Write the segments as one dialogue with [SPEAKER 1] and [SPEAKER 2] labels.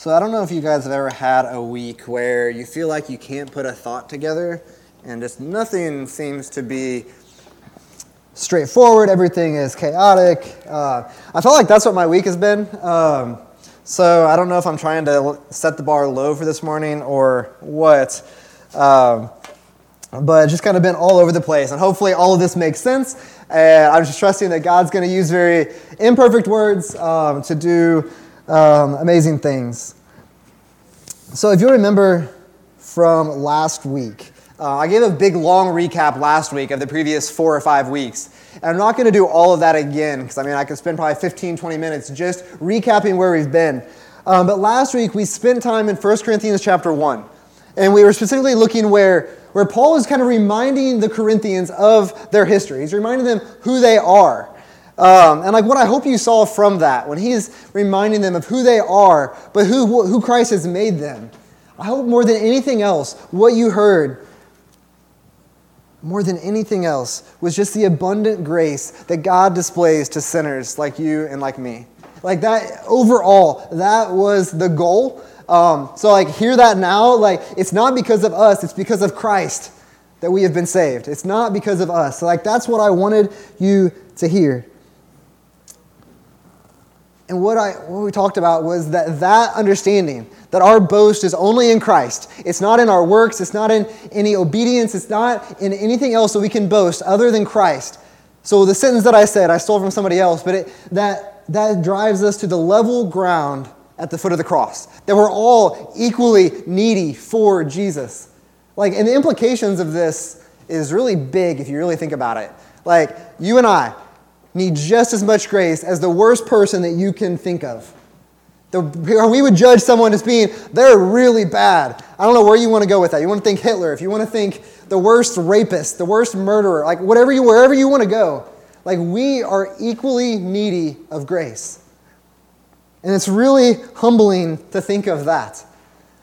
[SPEAKER 1] So I don't know if you guys have ever had a week where you feel like you can't put a thought together and just nothing seems to be straightforward. Everything is chaotic. Uh, I feel like that's what my week has been. Um, so I don't know if I'm trying to set the bar low for this morning or what. Um, but just kind of been all over the place. And hopefully all of this makes sense. And I'm just trusting that God's going to use very imperfect words um, to do um, amazing things. So, if you remember from last week, uh, I gave a big long recap last week of the previous four or five weeks. And I'm not going to do all of that again because I mean, I could spend probably 15, 20 minutes just recapping where we've been. Um, but last week we spent time in 1 Corinthians chapter 1. And we were specifically looking where, where Paul is kind of reminding the Corinthians of their history. He's reminding them who they are. Um, and like what I hope you saw from that, when he's reminding them of who they are, but who, who Christ has made them. I hope more than anything else, what you heard, more than anything else, was just the abundant grace that God displays to sinners like you and like me. Like that, overall, that was the goal. Um, so, like, hear that now. Like, it's not because of us, it's because of Christ that we have been saved. It's not because of us. So, like, that's what I wanted you to hear. And what, I, what we talked about was that that understanding, that our boast is only in Christ. It's not in our works, it's not in any obedience, it's not in anything else that we can boast other than Christ. So the sentence that I said, I stole from somebody else, but it, that, that drives us to the level ground at the foot of the cross. That we're all equally needy for Jesus. Like, and the implications of this is really big if you really think about it. Like, you and I, need just as much grace as the worst person that you can think of. The, we would judge someone as being, they're really bad. I don't know where you want to go with that. You want to think Hitler, if you want to think the worst rapist, the worst murderer, like whatever you, wherever you want to go. Like we are equally needy of grace. And it's really humbling to think of that.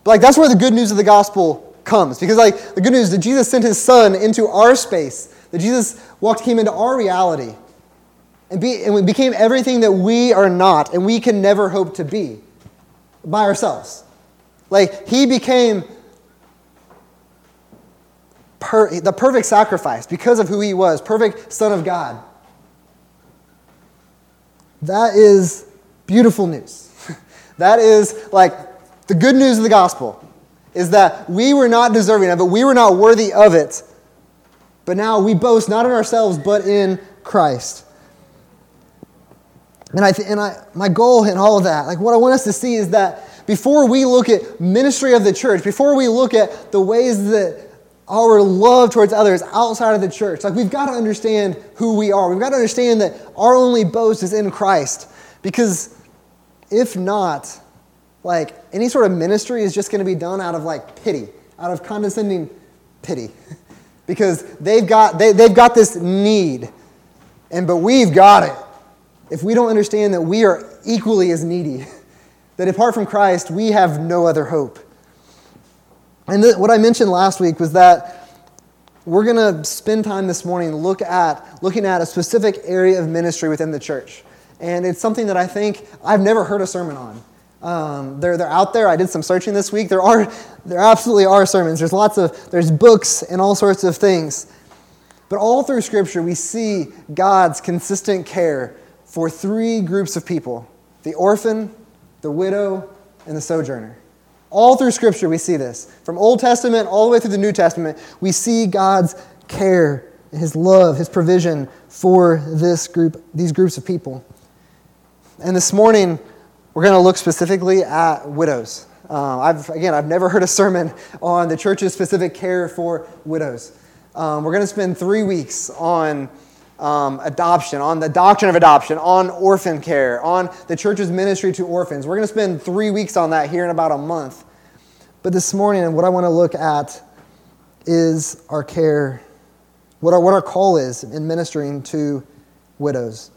[SPEAKER 1] But like that's where the good news of the gospel comes. Because like the good news that Jesus sent his son into our space, that Jesus walked, came into our reality and, be, and we became everything that we are not and we can never hope to be by ourselves. Like, he became per, the perfect sacrifice because of who he was, perfect Son of God. That is beautiful news. that is like the good news of the gospel is that we were not deserving of it, we were not worthy of it. But now we boast not in ourselves, but in Christ. And, I th- and I, my goal in all of that, like what I want us to see is that before we look at ministry of the church, before we look at the ways that our love towards others outside of the church, like we've got to understand who we are. We've got to understand that our only boast is in Christ. Because if not, like any sort of ministry is just going to be done out of like pity, out of condescending pity. because they've got, they, they've got this need, and but we've got it if we don't understand that we are equally as needy, that apart from Christ, we have no other hope. And th- what I mentioned last week was that we're going to spend time this morning look at, looking at a specific area of ministry within the church. And it's something that I think I've never heard a sermon on. Um, they're, they're out there. I did some searching this week. There are, there absolutely are sermons. There's lots of, there's books and all sorts of things. But all through Scripture, we see God's consistent care for three groups of people the orphan, the widow, and the sojourner. All through Scripture, we see this. From Old Testament all the way through the New Testament, we see God's care, His love, His provision for this group, these groups of people. And this morning, we're going to look specifically at widows. Uh, I've, again, I've never heard a sermon on the church's specific care for widows. Um, we're going to spend three weeks on um, adoption, on the doctrine of adoption, on orphan care, on the church's ministry to orphans. We're going to spend three weeks on that here in about a month. But this morning, what I want to look at is our care, what our, what our call is in ministering to widows.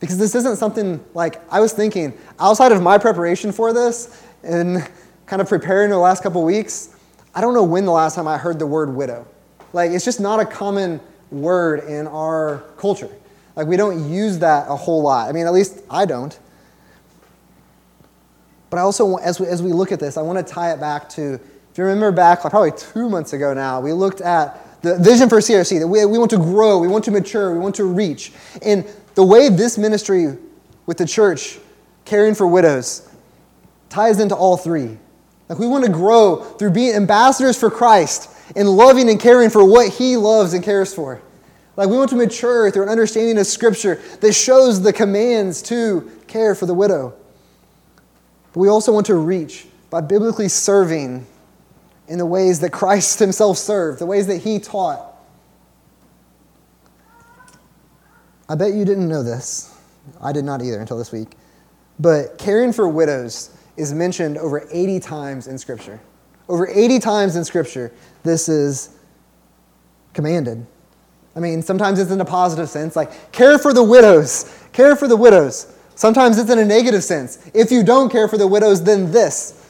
[SPEAKER 1] Because this isn't something like I was thinking outside of my preparation for this and kind of preparing the last couple weeks. I don't know when the last time I heard the word widow. Like, it's just not a common word in our culture. Like, we don't use that a whole lot. I mean, at least I don't. But I also, as we, as we look at this, I want to tie it back to, if you remember back, like probably two months ago now, we looked at the vision for CRC, that we, we want to grow, we want to mature, we want to reach. And the way this ministry with the church, caring for widows, ties into all three. Like we want to grow through being ambassadors for Christ and loving and caring for what He loves and cares for. Like we want to mature through an understanding of Scripture that shows the commands to care for the widow. But we also want to reach by biblically serving in the ways that Christ Himself served, the ways that He taught. I bet you didn't know this. I did not either until this week. But caring for widows is mentioned over 80 times in Scripture. Over 80 times in Scripture, this is commanded. I mean, sometimes it's in a positive sense, like care for the widows, care for the widows. Sometimes it's in a negative sense. If you don't care for the widows, then this.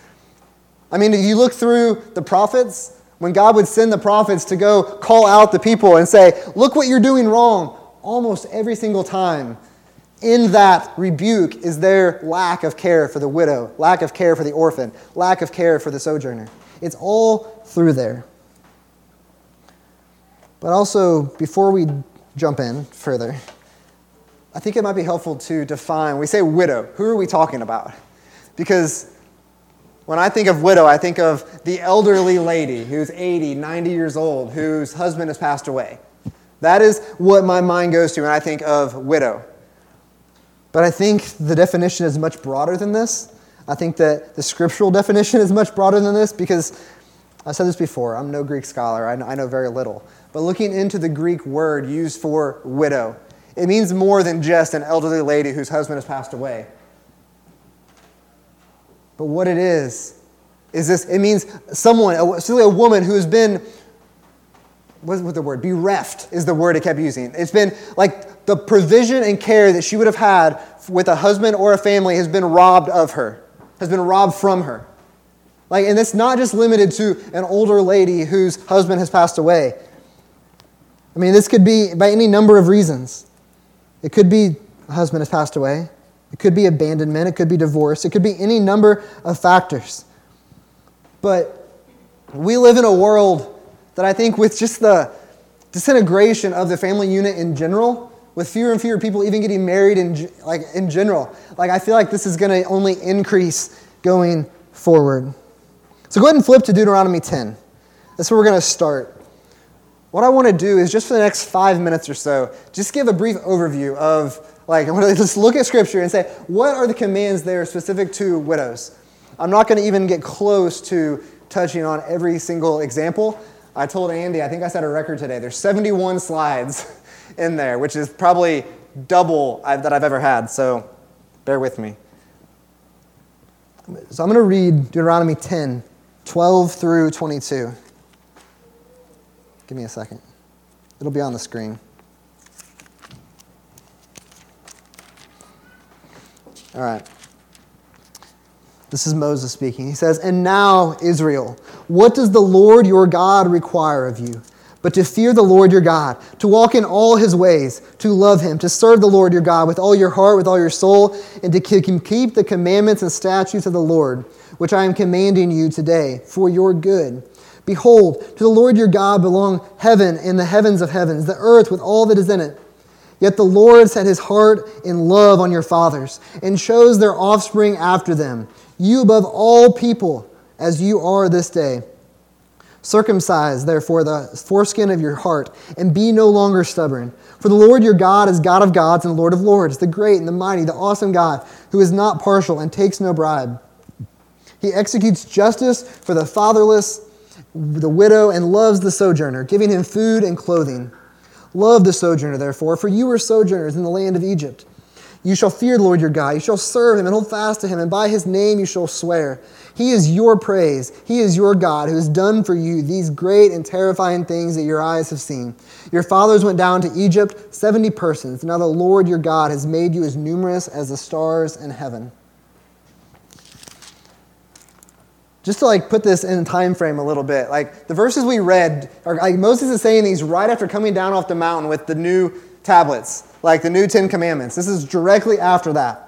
[SPEAKER 1] I mean, if you look through the prophets, when God would send the prophets to go call out the people and say, Look what you're doing wrong, almost every single time in that rebuke is their lack of care for the widow, lack of care for the orphan, lack of care for the sojourner. It's all through there. But also, before we jump in further, I think it might be helpful to define. We say widow. Who are we talking about? Because when I think of widow, I think of the elderly lady who's 80, 90 years old, whose husband has passed away. That is what my mind goes to when I think of widow. But I think the definition is much broader than this. I think that the scriptural definition is much broader than this because I said this before. I'm no Greek scholar, I know very little. But looking into the Greek word used for widow, it means more than just an elderly lady whose husband has passed away. But what it is, is this it means someone, especially a woman who has been, what's the word? Bereft is the word it kept using. It's been like the provision and care that she would have had with a husband or a family has been robbed of her, has been robbed from her. Like, and it's not just limited to an older lady whose husband has passed away. I mean, this could be by any number of reasons. It could be a husband has passed away. It could be abandonment. It could be divorce. It could be any number of factors. But we live in a world that I think, with just the disintegration of the family unit in general, with fewer and fewer people even getting married in, like, in general. Like, I feel like this is going to only increase going forward. So go ahead and flip to Deuteronomy 10. That's where we're going to start. What I want to do is just for the next five minutes or so, just give a brief overview of, like, I want to just look at Scripture and say, what are the commands there specific to widows? I'm not going to even get close to touching on every single example. I told Andy, I think I set a record today. There's 71 slides in there, which is probably double that I've ever had. So bear with me. So I'm going to read Deuteronomy 10, 12 through 22. Give me a second. It'll be on the screen. All right. This is Moses speaking. He says, And now, Israel, what does the Lord your God require of you? But to fear the Lord your God, to walk in all his ways, to love him, to serve the Lord your God with all your heart, with all your soul, and to keep the commandments and statutes of the Lord, which I am commanding you today for your good. Behold, to the Lord your God belong heaven and the heavens of heavens, the earth with all that is in it. Yet the Lord set his heart in love on your fathers, and chose their offspring after them, you above all people, as you are this day. Circumcise, therefore, the foreskin of your heart, and be no longer stubborn. For the Lord your God is God of gods and Lord of lords, the great and the mighty, the awesome God, who is not partial and takes no bribe. He executes justice for the fatherless, the widow, and loves the sojourner, giving him food and clothing. Love the sojourner, therefore, for you were sojourners in the land of Egypt. You shall fear the Lord your God. You shall serve him and hold fast to him, and by his name you shall swear. He is your praise. He is your God who has done for you these great and terrifying things that your eyes have seen. Your fathers went down to Egypt, 70 persons. Now the Lord your God has made you as numerous as the stars in heaven. Just to like put this in a time frame a little bit, like the verses we read, are, like Moses is saying these right after coming down off the mountain with the new tablets, like the new Ten Commandments. This is directly after that.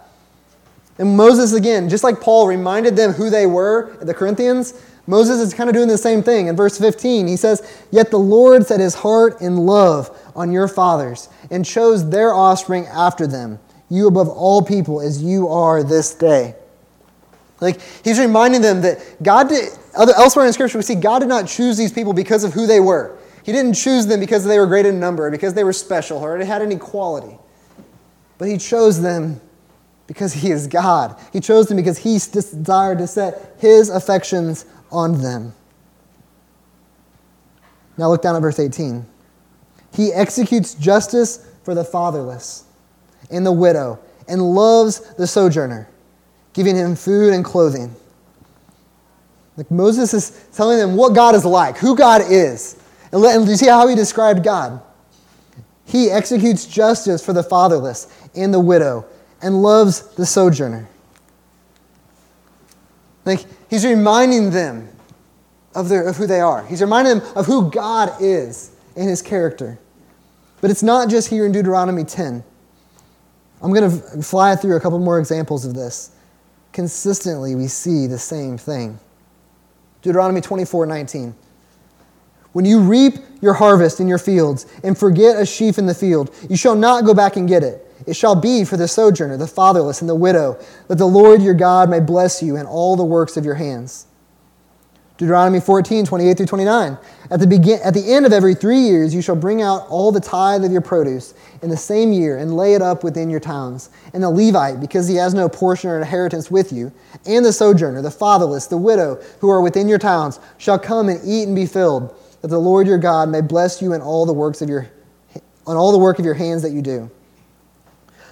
[SPEAKER 1] And Moses, again, just like Paul reminded them who they were, the Corinthians, Moses is kind of doing the same thing. In verse 15, he says, Yet the Lord set his heart in love on your fathers and chose their offspring after them, you above all people as you are this day. Like, he's reminding them that God did, elsewhere in Scripture, we see God did not choose these people because of who they were. He didn't choose them because they were great in number, because they were special, or they had any quality. But He chose them because He is God. He chose them because He desired to set His affections on them. Now look down at verse 18. He executes justice for the fatherless and the widow and loves the sojourner, giving him food and clothing. Like Moses is telling them what God is like, who God is. And, do you see how he described God? He executes justice for the fatherless and the widow and loves the sojourner. Like he's reminding them of, their, of who they are. He's reminding them of who God is in his character. But it's not just here in Deuteronomy 10. I'm going to fly through a couple more examples of this. Consistently, we see the same thing. Deuteronomy 24 19. When you reap your harvest in your fields and forget a sheaf in the field, you shall not go back and get it. It shall be for the sojourner, the fatherless, and the widow, that the Lord your God may bless you in all the works of your hands. Deuteronomy 14, 28 through 29. At the, begin, at the end of every three years, you shall bring out all the tithe of your produce in the same year and lay it up within your towns. And the Levite, because he has no portion or inheritance with you, and the sojourner, the fatherless, the widow, who are within your towns, shall come and eat and be filled, that the Lord your God may bless you in all the works of your, on all the work of your hands that you do.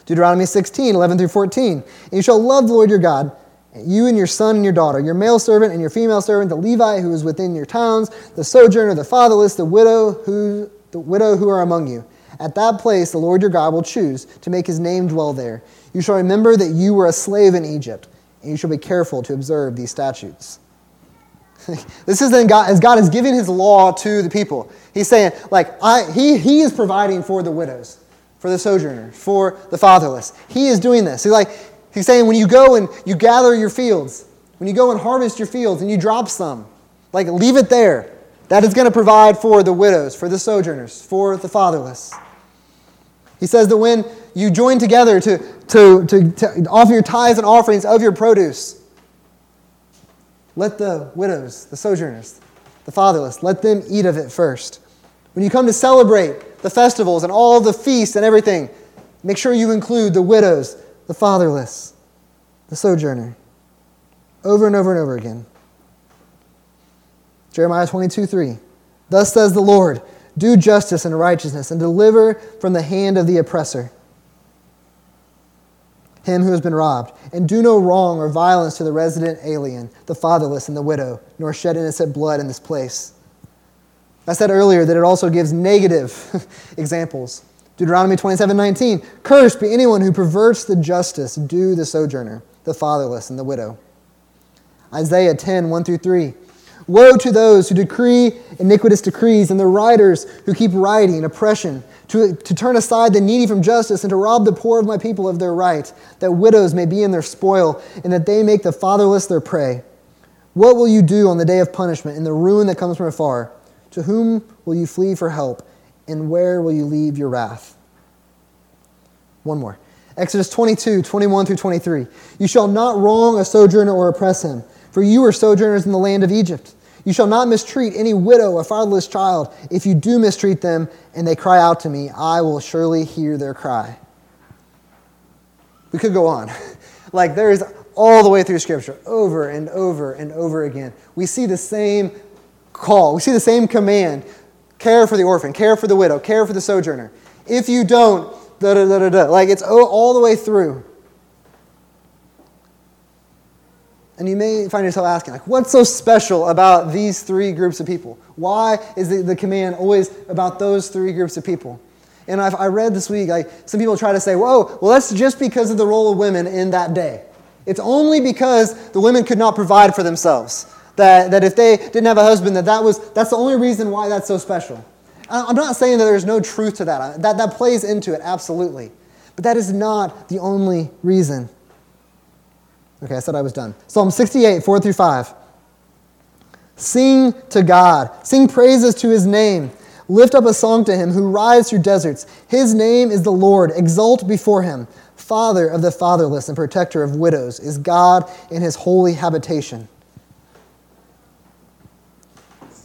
[SPEAKER 1] Deuteronomy 16, 11 through 14. And you shall love the Lord your God you and your son and your daughter, your male servant and your female servant, the Levite who is within your towns, the sojourner, the fatherless, the widow who the widow who are among you. At that place the Lord your God will choose to make his name dwell there. You shall remember that you were a slave in Egypt, and you shall be careful to observe these statutes. this is then God as God is giving his law to the people. He's saying, like, I, he, he is providing for the widows, for the sojourner, for the fatherless. He is doing this. He's like, He's saying when you go and you gather your fields, when you go and harvest your fields and you drop some, like leave it there. That is going to provide for the widows, for the sojourners, for the fatherless. He says that when you join together to, to, to, to offer your tithes and offerings of your produce, let the widows, the sojourners, the fatherless, let them eat of it first. When you come to celebrate the festivals and all the feasts and everything, make sure you include the widows, the fatherless, the sojourner. Over and over and over again. Jeremiah 22 3. Thus says the Lord do justice and righteousness and deliver from the hand of the oppressor him who has been robbed, and do no wrong or violence to the resident alien, the fatherless, and the widow, nor shed innocent blood in this place. I said earlier that it also gives negative examples. Deuteronomy 27 19. Cursed be anyone who perverts the justice due the sojourner, the fatherless, and the widow. Isaiah 10 1 through 3. Woe to those who decree iniquitous decrees and the writers who keep writing oppression, to, to turn aside the needy from justice and to rob the poor of my people of their right, that widows may be in their spoil and that they make the fatherless their prey. What will you do on the day of punishment and the ruin that comes from afar? To whom will you flee for help? and where will you leave your wrath? One more. Exodus 22, 21 through 23. You shall not wrong a sojourner or oppress him, for you are sojourners in the land of Egypt. You shall not mistreat any widow or fatherless child. If you do mistreat them and they cry out to me, I will surely hear their cry. We could go on. like there is all the way through Scripture, over and over and over again. We see the same call, we see the same command Care for the orphan, care for the widow, care for the sojourner. If you don't, da da da da da. Like it's all the way through. And you may find yourself asking, like, what's so special about these three groups of people? Why is the, the command always about those three groups of people? And I've, I read this week, like, some people try to say, whoa, well, that's just because of the role of women in that day. It's only because the women could not provide for themselves that, that if they didn't have a husband, that, that was, that's the only reason why that's so special. I'm not saying that there's no truth to that. That, that plays into it, absolutely. But that is not the only reason. Okay, I said I was done. Psalm 68, 4 through 5. Sing to God, sing praises to his name. Lift up a song to him who rides through deserts. His name is the Lord. Exult before him. Father of the fatherless and protector of widows is God in his holy habitation.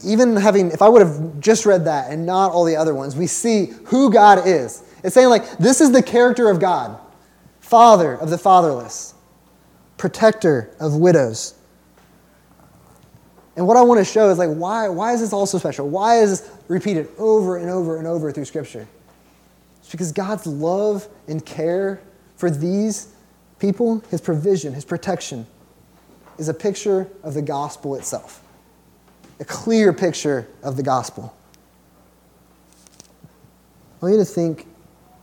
[SPEAKER 1] Even having, if I would have just read that and not all the other ones, we see who God is. It's saying, like, this is the character of God Father of the fatherless, protector of widows. And what I want to show is like why, why is this all so special? Why is this repeated over and over and over through Scripture? It's because God's love and care for these people, his provision, his protection, is a picture of the gospel itself. A clear picture of the gospel. I want you to think,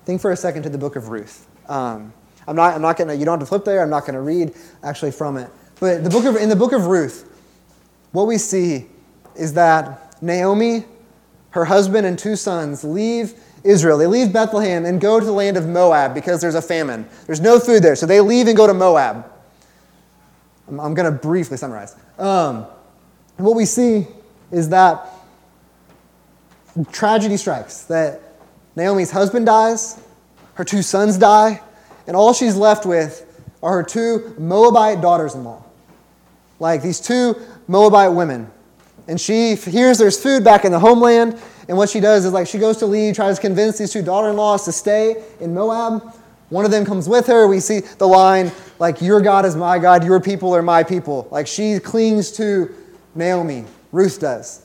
[SPEAKER 1] think for a second to the book of Ruth. Um, I'm not, I'm not going to, you don't have to flip there, I'm not going to read actually from it. But the book of, in the book of Ruth, what we see is that Naomi, her husband, and two sons leave Israel. They leave Bethlehem and go to the land of Moab because there's a famine. There's no food there, so they leave and go to Moab. I'm, I'm going to briefly summarize. Um, what we see is that tragedy strikes, that Naomi's husband dies, her two sons die, and all she's left with are her two Moabite daughters in law. Like these two Moabite women. And she hears there's food back in the homeland. And what she does is like she goes to leave, tries to convince these two daughter-in-laws to stay in Moab. One of them comes with her. We see the line like your God is my God, your people are my people. Like she clings to Naomi, Ruth does.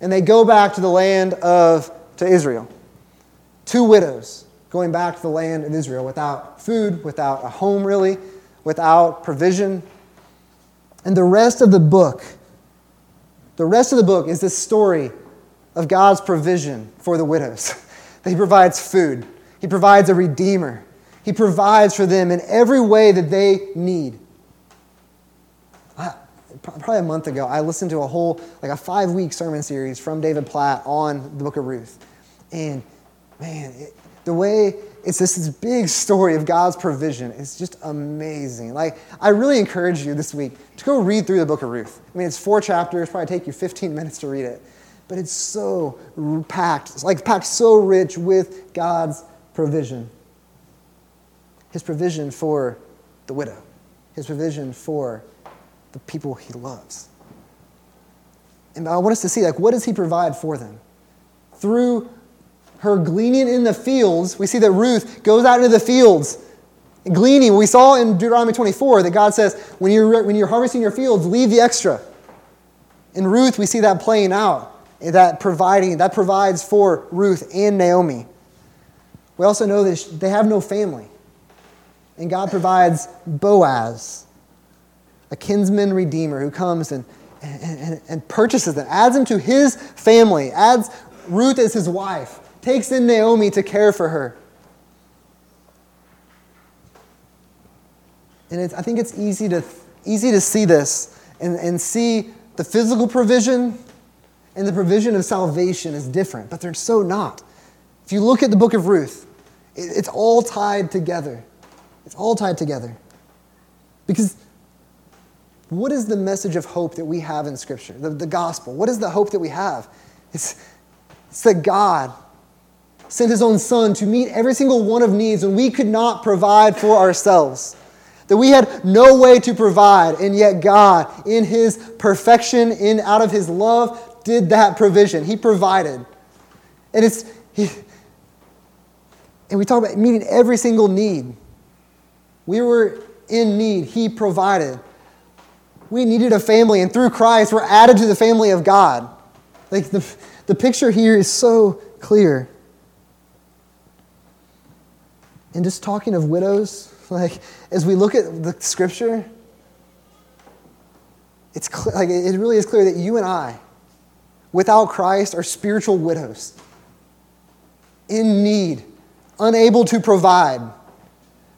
[SPEAKER 1] And they go back to the land of to Israel. Two widows going back to the land of Israel without food, without a home really, without provision. And the rest of the book the rest of the book is this story of God's provision for the widows. that he provides food, He provides a redeemer, He provides for them in every way that they need. Probably a month ago, I listened to a whole, like a five week sermon series from David Platt on the book of Ruth. And man, it, the way it's just this big story of God's provision. is just amazing. Like, I really encourage you this week to go read through the book of Ruth. I mean, it's four chapters, probably take you 15 minutes to read it. But it's so packed, it's like packed so rich with God's provision. His provision for the widow, his provision for the people he loves. And I want us to see, like, what does he provide for them? Through her gleaning in the fields, we see that Ruth goes out into the fields gleaning. We saw in Deuteronomy 24 that God says, when you're, when you're harvesting your fields, leave the extra. In Ruth, we see that playing out, that providing, that provides for Ruth and Naomi. We also know that they have no family. And God provides Boaz, a kinsman redeemer who comes and, and, and purchases them, adds them to his family, adds Ruth as his wife takes in Naomi to care for her. And I think it's easy to, easy to see this and, and see the physical provision and the provision of salvation is different, but they're so not. If you look at the book of Ruth, it, it's all tied together. It's all tied together. Because what is the message of hope that we have in Scripture? The, the gospel. What is the hope that we have? It's, it's that God sent his own son to meet every single one of needs when we could not provide for ourselves. That we had no way to provide, and yet God, in his perfection, in out of his love, did that provision. He provided. And it's he, and we talk about meeting every single need. We were in need, he provided. We needed a family, and through Christ, we're added to the family of God. Like the, the picture here is so clear. And just talking of widows, like as we look at the scripture, it's clear, like it really is clear that you and I, without Christ, are spiritual widows, in need, unable to provide.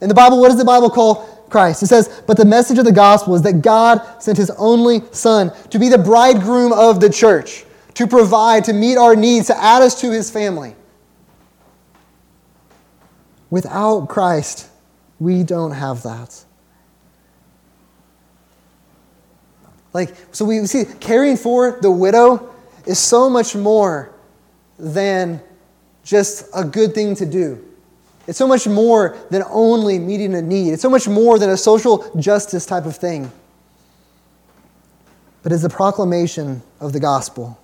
[SPEAKER 1] In the Bible, what does the Bible call Christ? It says, But the message of the gospel is that God sent his only Son to be the bridegroom of the church, to provide, to meet our needs, to add us to his family. Without Christ, we don't have that. Like, so we see caring for the widow is so much more than just a good thing to do. It's so much more than only meeting a need. It's so much more than a social justice type of thing. But it's the proclamation of the gospel.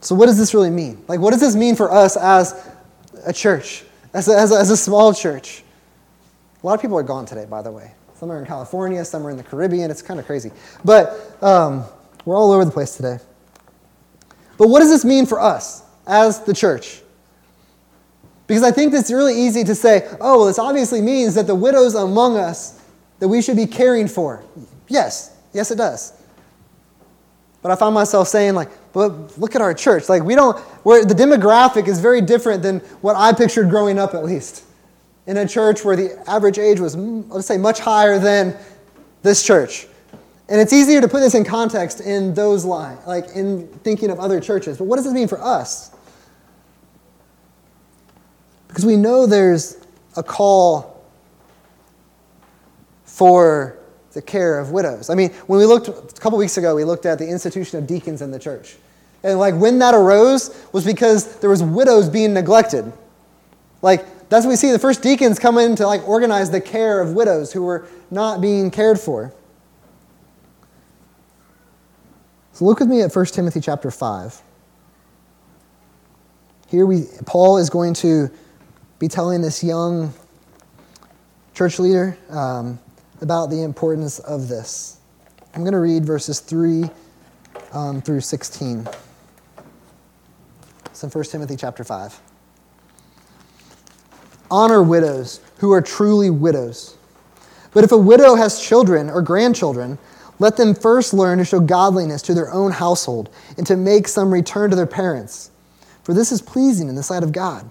[SPEAKER 1] So, what does this really mean? Like, what does this mean for us as a church, as a, as a, as a small church? A lot of people are gone today, by the way. Some are in California, some are in the Caribbean. It's kind of crazy. But um, we're all over the place today. But what does this mean for us as the church? Because I think it's really easy to say, oh, well, this obviously means that the widows among us that we should be caring for. Yes, yes, it does. But I found myself saying, like, but look at our church. Like, we don't, where the demographic is very different than what I pictured growing up, at least. In a church where the average age was, let's say, much higher than this church. And it's easier to put this in context in those lines, like in thinking of other churches. But what does this mean for us? Because we know there's a call for the care of widows. I mean, when we looked a couple weeks ago, we looked at the institution of deacons in the church. And like when that arose was because there was widows being neglected. Like that's what we see the first deacons come in to like organize the care of widows who were not being cared for. So look with me at 1 Timothy chapter 5. Here we Paul is going to be telling this young church leader um, about the importance of this. I'm going to read verses 3 um, through 16. It's in 1 Timothy chapter 5. Honor widows who are truly widows. But if a widow has children or grandchildren, let them first learn to show godliness to their own household and to make some return to their parents. For this is pleasing in the sight of God.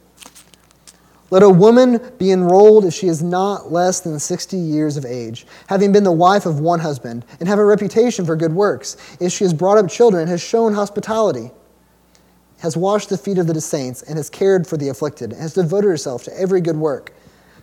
[SPEAKER 1] Let a woman be enrolled if she is not less than 60 years of age, having been the wife of one husband, and have a reputation for good works. If she has brought up children, has shown hospitality, has washed the feet of the saints, and has cared for the afflicted, and has devoted herself to every good work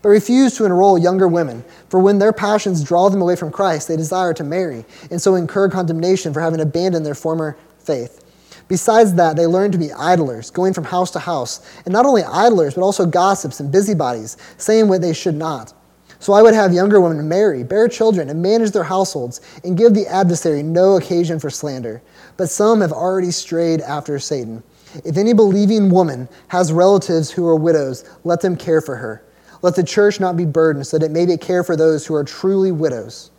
[SPEAKER 1] but refuse to enroll younger women, for when their passions draw them away from Christ, they desire to marry, and so incur condemnation for having abandoned their former faith. Besides that, they learn to be idlers, going from house to house, and not only idlers, but also gossips and busybodies, saying what they should not. So I would have younger women marry, bear children, and manage their households, and give the adversary no occasion for slander. But some have already strayed after Satan. If any believing woman has relatives who are widows, let them care for her let the church not be burdened, so that it may care for those who are truly widows.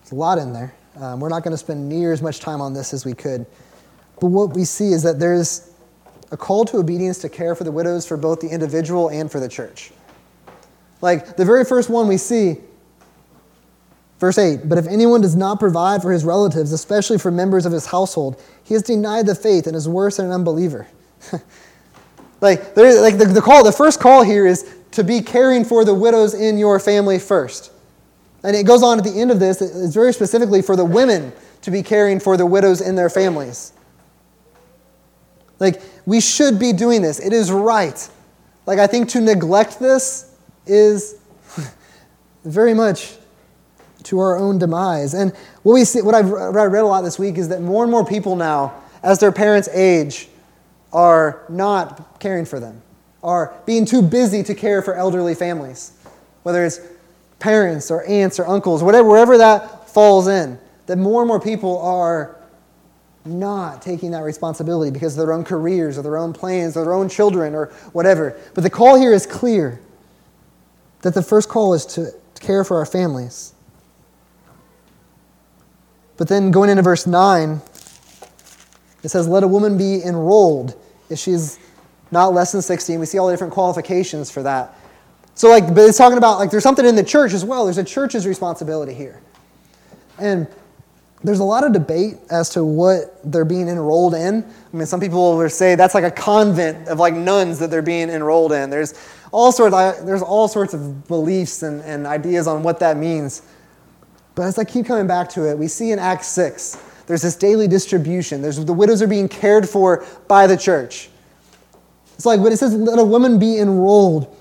[SPEAKER 1] There's a lot in there. Um, we're not going to spend near as much time on this as we could. But what we see is that there's a call to obedience to care for the widows for both the individual and for the church. Like the very first one we see, verse 8 But if anyone does not provide for his relatives, especially for members of his household, he has denied the faith and is worse than an unbeliever. Like, there, like the, the call, the first call here is to be caring for the widows in your family first. And it goes on at the end of this, it's very specifically for the women to be caring for the widows in their families. Like, we should be doing this. It is right. Like, I think to neglect this is very much to our own demise. And what we see, what I've read a lot this week is that more and more people now, as their parents age, are not caring for them, are being too busy to care for elderly families, whether it's parents or aunts or uncles, whatever, wherever that falls in, that more and more people are not taking that responsibility because of their own careers or their own plans or their own children or whatever. But the call here is clear that the first call is to care for our families. But then going into verse 9, it says, Let a woman be enrolled if she's not less than 16. We see all the different qualifications for that. So, like, but it's talking about, like, there's something in the church as well. There's a church's responsibility here. And there's a lot of debate as to what they're being enrolled in. I mean, some people will say that's like a convent of like nuns that they're being enrolled in. There's all sorts, of, there's all sorts of beliefs and, and ideas on what that means. But as I keep coming back to it, we see in Acts 6, there's this daily distribution. There's, the widows are being cared for by the church. It's like when it says, let a woman be enrolled,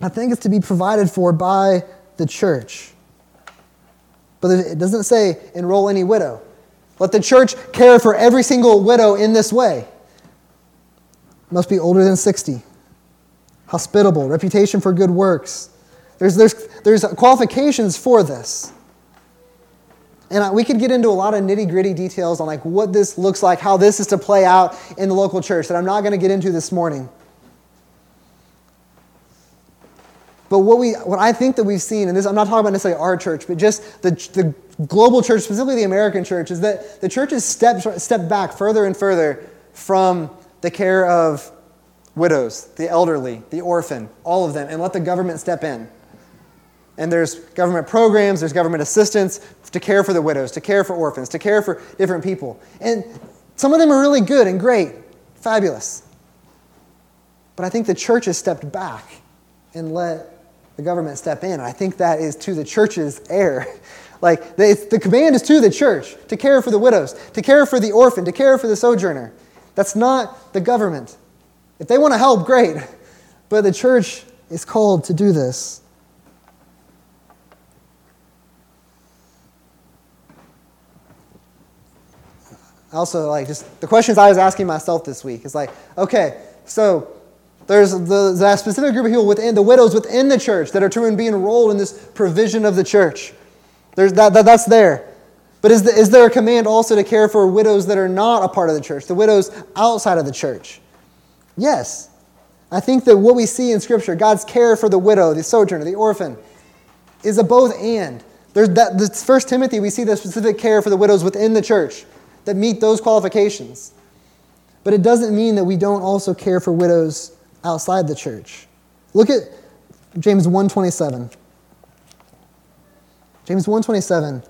[SPEAKER 1] I think it's to be provided for by the church. But it doesn't say enroll any widow. Let the church care for every single widow in this way. Must be older than 60. Hospitable, reputation for good works. There's, there's, there's qualifications for this. And we could get into a lot of nitty gritty details on like what this looks like, how this is to play out in the local church that I'm not going to get into this morning. But what, we, what I think that we've seen, and this, I'm not talking about necessarily our church, but just the, the global church, specifically the American church, is that the church has stepped, stepped back further and further from the care of widows, the elderly, the orphan, all of them, and let the government step in. And there's government programs, there's government assistance to care for the widows, to care for orphans, to care for different people. And some of them are really good and great, fabulous. But I think the church has stepped back and let the government step in. I think that is to the church's air. Like, the command is to the church to care for the widows, to care for the orphan, to care for the sojourner. That's not the government. If they want to help, great. But the church is called to do this. Also, like, just the questions I was asking myself this week is like, okay, so there's the, that specific group of people within the widows within the church that are to be enrolled in this provision of the church. There's that, that that's there. But is, the, is there a command also to care for widows that are not a part of the church, the widows outside of the church? Yes. I think that what we see in Scripture, God's care for the widow, the sojourner, the orphan, is a both and. There's that, this First Timothy, we see the specific care for the widows within the church that meet those qualifications. But it doesn't mean that we don't also care for widows outside the church. Look at James 127. James 127.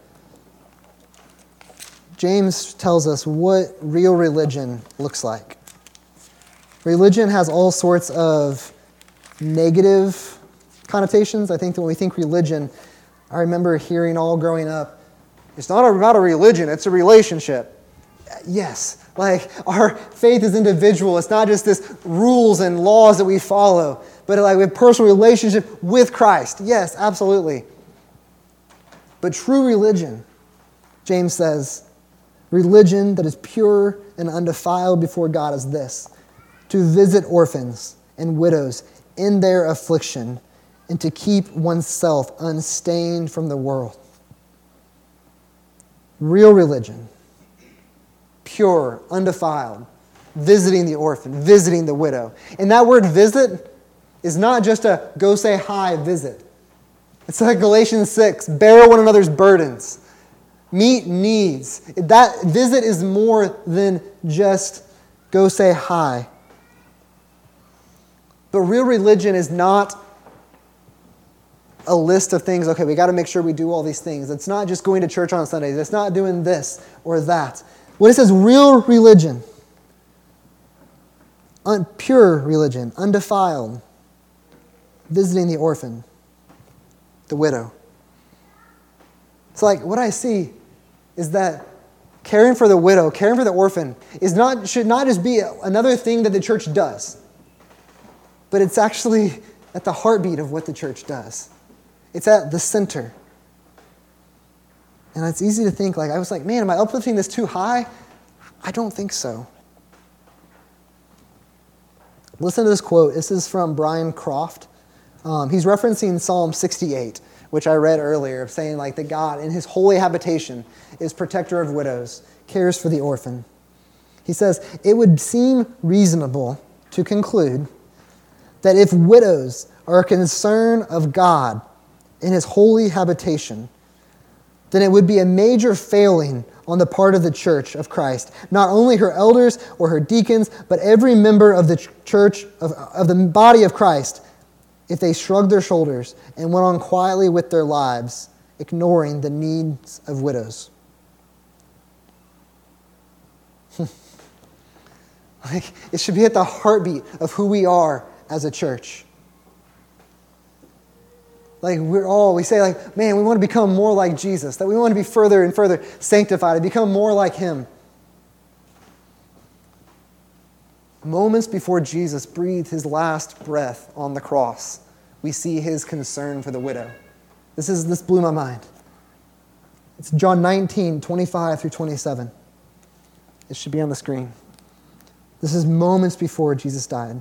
[SPEAKER 1] James tells us what real religion looks like. Religion has all sorts of negative connotations. I think that when we think religion, I remember hearing all growing up, it's not about a religion, it's a relationship. Yes, like our faith is individual. It's not just this rules and laws that we follow, but like a personal relationship with Christ. Yes, absolutely. But true religion, James says, religion that is pure and undefiled before God is this to visit orphans and widows in their affliction and to keep oneself unstained from the world. Real religion pure, undefiled, visiting the orphan, visiting the widow. And that word visit is not just a go say hi visit. It's like Galatians 6 bear one another's burdens, meet needs. That visit is more than just go say hi. But real religion is not a list of things, okay, we got to make sure we do all these things. It's not just going to church on Sundays, it's not doing this or that. When it says real religion, un- pure religion, undefiled, visiting the orphan, the widow. It's like what I see is that caring for the widow, caring for the orphan, is not, should not just be another thing that the church does, but it's actually at the heartbeat of what the church does. It's at the center. And it's easy to think, like, I was like, man, am I uplifting this too high? I don't think so. Listen to this quote. This is from Brian Croft. Um, he's referencing Psalm 68, which I read earlier, of saying like that God, in his holy habitation, is protector of widows, cares for the orphan. He says, It would seem reasonable to conclude that if widows are a concern of God in his holy habitation, then it would be a major failing on the part of the church of Christ. Not only her elders or her deacons, but every member of the church, of, of the body of Christ, if they shrugged their shoulders and went on quietly with their lives, ignoring the needs of widows. like, it should be at the heartbeat of who we are as a church. Like we're all, we say like, man, we want to become more like Jesus, that we want to be further and further sanctified and become more like him. Moments before Jesus breathed his last breath on the cross, we see his concern for the widow. This, is, this blew my mind. It's John 19, 25 through 27. It should be on the screen. This is moments before Jesus died.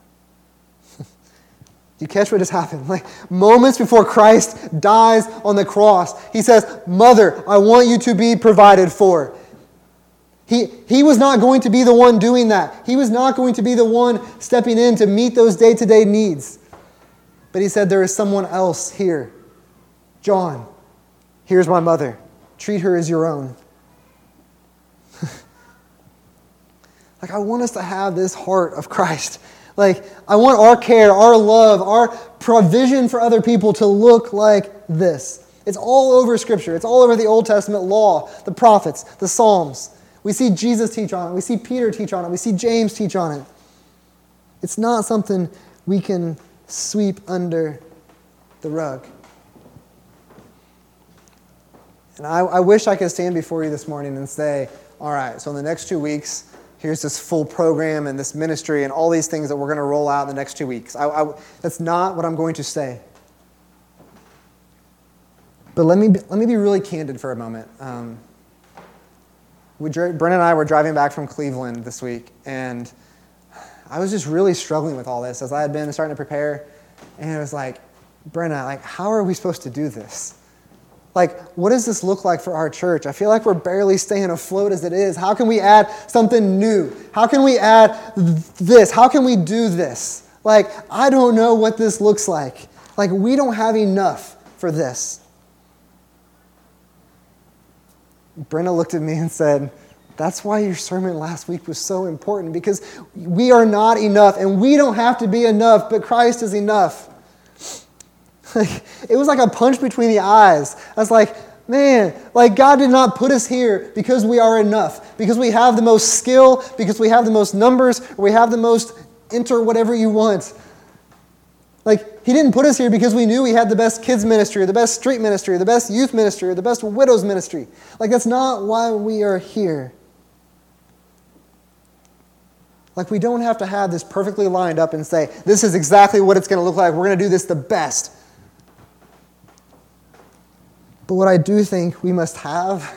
[SPEAKER 1] You catch what just happened? Like moments before Christ dies on the cross, he says, Mother, I want you to be provided for. He, he was not going to be the one doing that. He was not going to be the one stepping in to meet those day to day needs. But he said, There is someone else here. John, here's my mother. Treat her as your own. like, I want us to have this heart of Christ. Like, I want our care, our love, our provision for other people to look like this. It's all over Scripture, it's all over the Old Testament law, the prophets, the Psalms. We see Jesus teach on it, we see Peter teach on it, we see James teach on it. It's not something we can sweep under the rug. And I, I, wish I could stand before you this morning and say, all right, so in the next two weeks, here's this full program and this ministry and all these things that we're going to roll out in the next two weeks. I, I, that's not what I'm going to say. But let me, let me be really candid for a moment. Um, we, Brenna and I were driving back from Cleveland this week, and I was just really struggling with all this as I had been starting to prepare. And it was like, Brenna, like, how are we supposed to do this? Like, what does this look like for our church? I feel like we're barely staying afloat as it is. How can we add something new? How can we add this? How can we do this? Like, I don't know what this looks like. Like, we don't have enough for this. Brenna looked at me and said, that's why your sermon last week was so important because we are not enough and we don't have to be enough, but Christ is enough. it was like a punch between the eyes. I was like, man, like God did not put us here because we are enough, because we have the most skill, because we have the most numbers, or we have the most enter whatever you want. Like, He didn't put us here because we knew we had the best kids ministry, or the best street ministry, or the best youth ministry, or the best widows ministry. Like, that's not why we are here. Like, we don't have to have this perfectly lined up and say, this is exactly what it's going to look like. We're going to do this the best. But what I do think we must have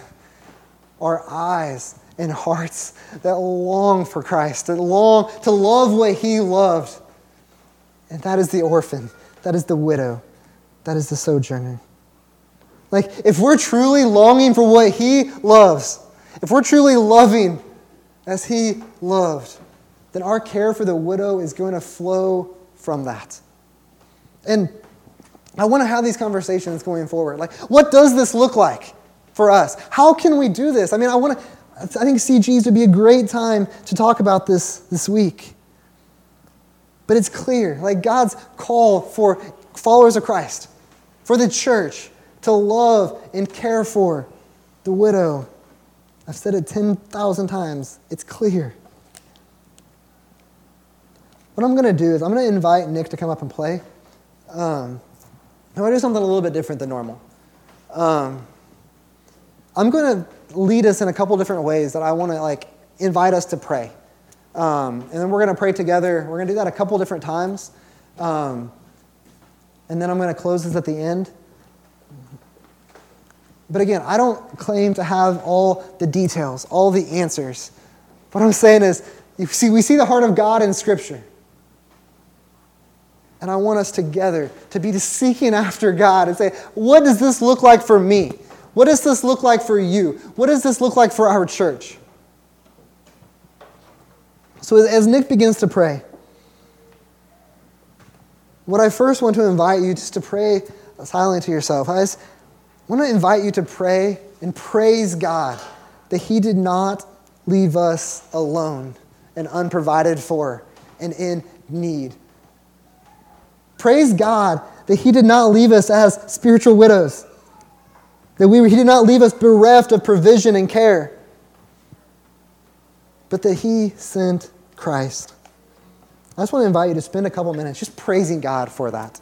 [SPEAKER 1] are eyes and hearts that long for Christ, that long to love what He loved. And that is the orphan, that is the widow, that is the sojourner. Like, if we're truly longing for what He loves, if we're truly loving as He loved, then our care for the widow is going to flow from that. And I want to have these conversations going forward. Like, what does this look like for us? How can we do this? I mean, I want to, I think CGs would be a great time to talk about this this week. But it's clear, like God's call for followers of Christ, for the church to love and care for the widow. I've said it 10,000 times. It's clear. What I'm going to do is I'm going to invite Nick to come up and play. Um, I'm going to do something a little bit different than normal. Um, I'm going to lead us in a couple different ways that I want to like invite us to pray. Um, and then we're going to pray together. We're going to do that a couple different times. Um, and then I'm going to close this at the end. But again, I don't claim to have all the details, all the answers. What I'm saying is, you see, we see the heart of God in Scripture. And I want us together to be seeking after God and say, what does this look like for me? What does this look like for you? What does this look like for our church? So as Nick begins to pray, what I first want to invite you just to pray silently to yourself. I just want to invite you to pray and praise God that He did not leave us alone and unprovided for and in need. Praise God that He did not leave us as spiritual widows, that we, He did not leave us bereft of provision and care, but that He sent Christ. I just want to invite you to spend a couple minutes just praising God for that.